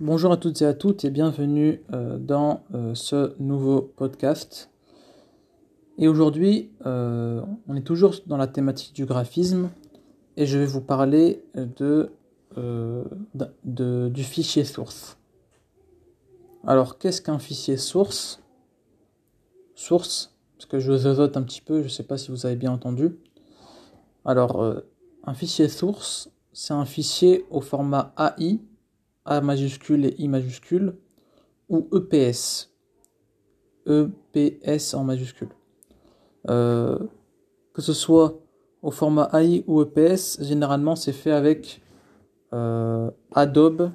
Bonjour à toutes et à toutes et bienvenue euh, dans euh, ce nouveau podcast. Et aujourd'hui, euh, on est toujours dans la thématique du graphisme et je vais vous parler de, du fichier source. Alors, qu'est-ce qu'un fichier source? Source, parce que je zozote un petit peu, je ne sais pas si vous avez bien entendu. Alors, un fichier source, c'est un fichier au format AI a majuscule et I majuscule, ou EPS. EPS en majuscule. Euh, que ce soit au format AI ou EPS, généralement c'est fait avec euh, Adobe,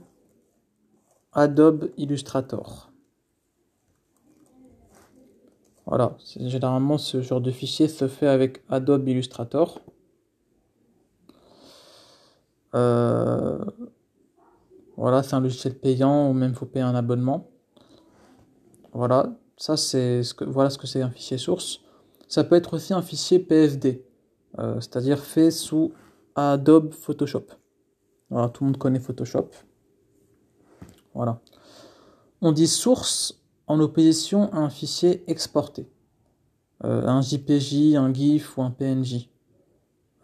Adobe Illustrator. Voilà, généralement ce genre de fichier se fait avec Adobe Illustrator. Euh, voilà, c'est un logiciel payant ou même faut payer un abonnement. Voilà, ça c'est ce que voilà ce que c'est un fichier source. Ça peut être aussi un fichier PSD, euh, c'est-à-dire fait sous Adobe Photoshop. Voilà, tout le monde connaît Photoshop. Voilà. On dit source en opposition à un fichier exporté. Euh, un JPJ, un GIF ou un PNJ.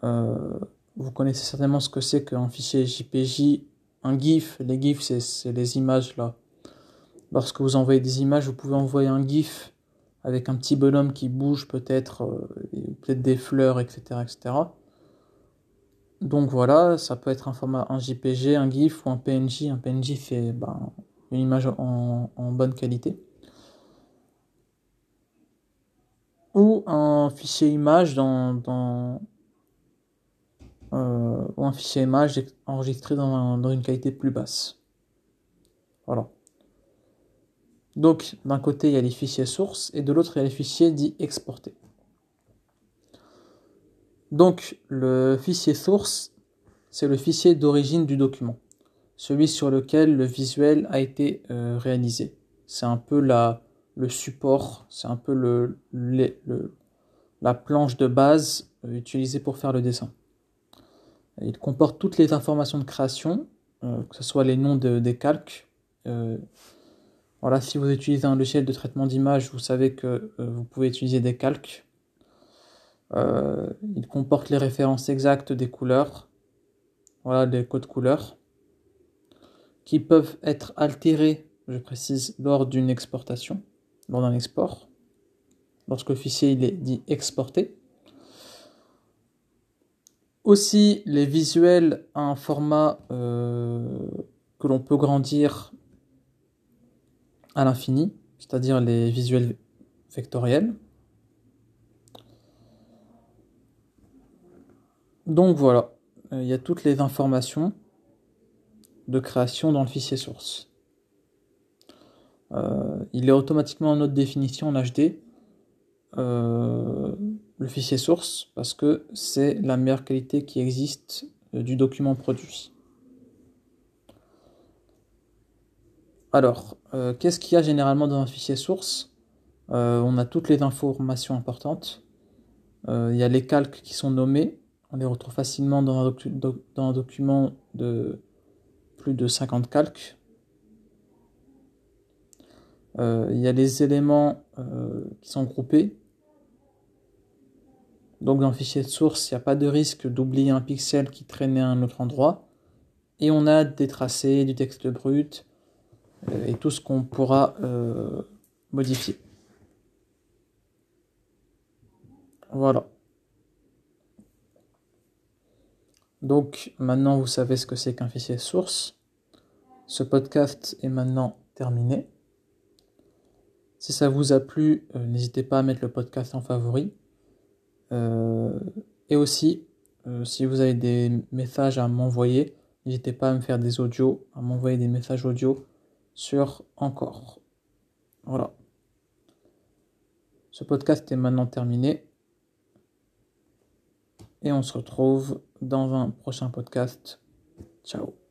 Euh, vous connaissez certainement ce que c'est qu'un fichier JPJ un GIF. Les GIFs, c'est les images là. Lorsque vous envoyez des images, vous pouvez envoyer un GIF avec un petit bonhomme qui bouge peut-être, euh, peut-être des fleurs, etc., etc. Donc voilà, ça peut être un format, un JPG, un GIF ou un PNJ. Un PNJ c'est ben, une image en, bonne qualité. Ou un fichier image dans euh, ou un fichier image enregistré dans, une qualité plus basse. Voilà. Donc, d'un côté, il y a les fichiers sources et de l'autre, il y a les fichiers dits exportés. Donc, le fichier source, c'est le fichier d'origine du document, celui sur lequel le visuel a été euh, réalisé. C'est un peu la, le support, c'est un peu le, la planche de base euh, utilisée pour faire le dessin. Il comporte toutes les informations de création, euh, que ce soit les noms des calques. Euh, voilà, si vous utilisez un logiciel de traitement d'image, vous savez que euh, vous pouvez utiliser des calques. il comporte les références exactes des couleurs, voilà, des codes couleurs, qui peuvent être altérés, je précise, lors d'une exportation, lors d'un export, lorsque le fichier est dit exporté. Aussi, les visuels à un format euh, que l'on peut grandir à l'infini, c'est-à-dire les visuels vectoriels. Donc voilà, il y a toutes les informations de création dans le fichier source. Euh, il est automatiquement en haute définition en HD. Euh, le fichier source parce que c'est la meilleure qualité qui existe euh, du document produit. Alors, euh, qu'est-ce qu'il y a généralement dans un fichier source? Euh, On a toutes les informations importantes. Il y a les calques qui sont nommés. On les retrouve facilement dans un, dans un document de plus de 50 calques. Il y a les éléments qui sont groupés. Donc dans le fichier de source, il n'y a pas de risque d'oublier un pixel qui traînait à un autre endroit. Et on a des tracés, du texte brut euh, et tout ce qu'on pourra euh, modifier. Voilà. Donc maintenant vous savez ce que c'est qu'un fichier source. Ce podcast est maintenant terminé. Si ça vous a plu, euh, n'hésitez pas à mettre le podcast en favori. Euh, et aussi, euh, si vous avez des messages à m'envoyer, n'hésitez pas à me faire des audios, à m'envoyer des messages audio sur Encore. Voilà. Ce podcast est maintenant terminé. Et on se retrouve dans un prochain podcast. Ciao.